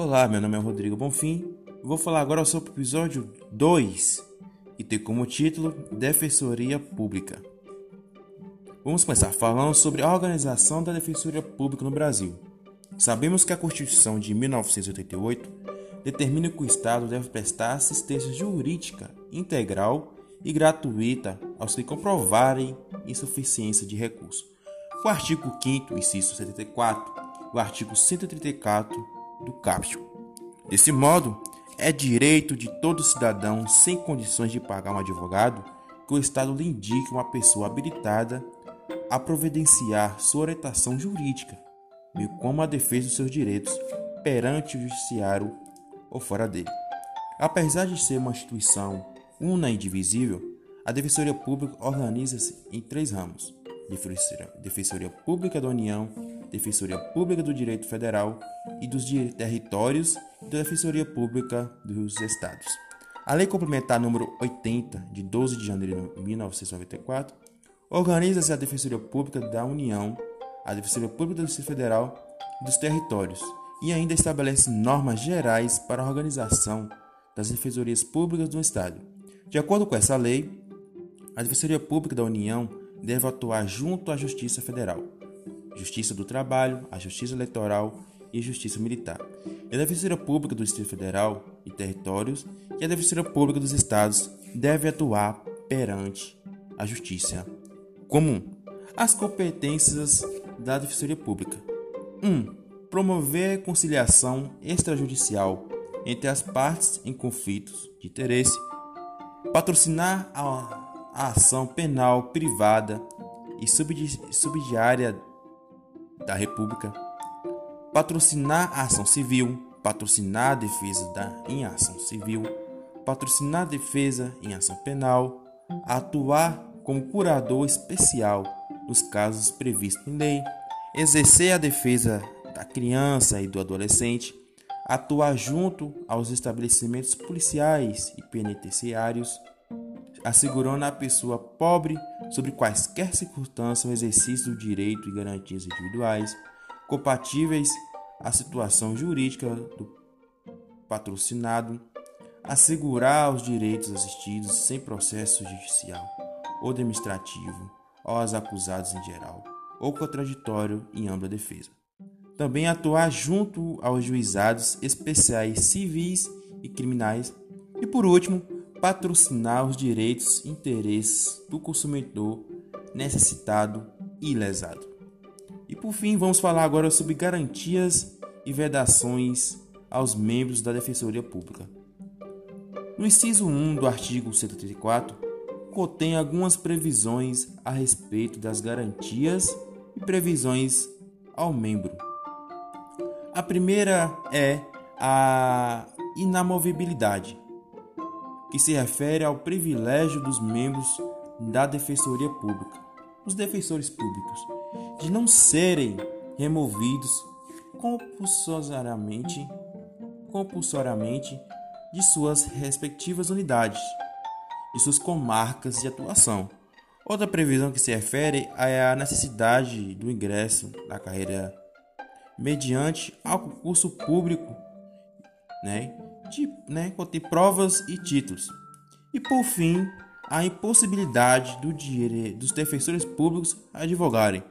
Olá, meu nome é Rodrigo Bonfim. Vou falar agora sobre o episódio 2 e tem como título Defensoria Pública. Vamos começar falando sobre a organização da Defensoria Pública no Brasil. Sabemos que a Constituição de 1988 determina que o Estado deve prestar assistência jurídica integral e gratuita aos que comprovarem insuficiência de recurso. O artigo 5 inciso 74, o artigo 134 do. Desse modo, é direito de todo cidadão sem condições de pagar um advogado que o Estado lhe indique uma pessoa habilitada a providenciar sua orientação jurídica, bem como a defesa dos seus direitos perante o judiciário ou fora dele. Apesar de ser uma instituição una e indivisível, a Defensoria Pública organiza-se em três ramos: Defensoria Pública da União, Defensoria Pública do Direito Federal e dos Territórios e da Defensoria Pública dos Estados. A Lei Complementar número 80, de 12 de janeiro de 1994, organiza-se a Defensoria Pública da União, a Defensoria Pública do Distrito Federal e dos Territórios, e ainda estabelece normas gerais para a organização das defensorias públicas do Estado. De acordo com essa lei, a Defensoria Pública da União deve atuar junto à Justiça Federal, Justiça do Trabalho, a Justiça Eleitoral e Justiça Militar. E a Defensoria Pública do Distrito Federal e Territórios e a Defensoria Pública dos Estados deve atuar perante a Justiça Comum. As competências da Defensoria Pública: 1. Um, promover conciliação extrajudicial entre as partes em conflitos de interesse, patrocinar a, a ação penal privada e subsidiária da República, patrocinar a ação civil, patrocinar a defesa da, em ação civil, patrocinar a defesa em ação penal, atuar como curador especial nos casos previstos em lei, exercer a defesa da criança e do adolescente, atuar junto aos estabelecimentos policiais e penitenciários, assegurando à pessoa pobre, sobre quaisquer circunstâncias, o exercício do direito e garantias individuais compatíveis à situação jurídica do patrocinado, assegurar os direitos assistidos sem processo judicial ou administrativo aos acusados em geral, ou contraditório em ampla defesa. Também atuar junto aos juizados especiais civis e criminais. E por último, patrocinar os direitos e interesses do consumidor necessitado e lesado. E por fim, vamos falar agora sobre garantias e vedações aos membros da Defensoria Pública. No inciso 1 do artigo 134, contém algumas previsões a respeito das garantias e previsões ao membro. A primeira é a inamovibilidade, que se refere ao privilégio dos membros da Defensoria Pública, os defensores públicos, de não serem removidos compulsoriamente, compulsoriamente de suas respectivas unidades, de suas comarcas de atuação. Outra previsão que se refere é a necessidade do ingresso na carreira mediante ao concurso público, né, de, né, contém provas e títulos. E por fim, a impossibilidade do dos defensores públicos advogarem,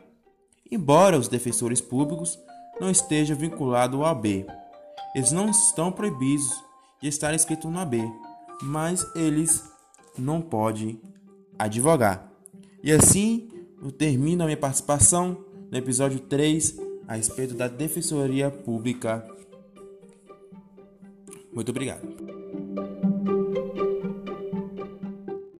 embora os defensores públicos não estejam vinculados ao AB. Eles não estão proibidos de estar inscritos no AB, mas eles não podem advogar. E assim eu termino a minha participação no episódio 3 a respeito da Defensoria Pública. Muito obrigado.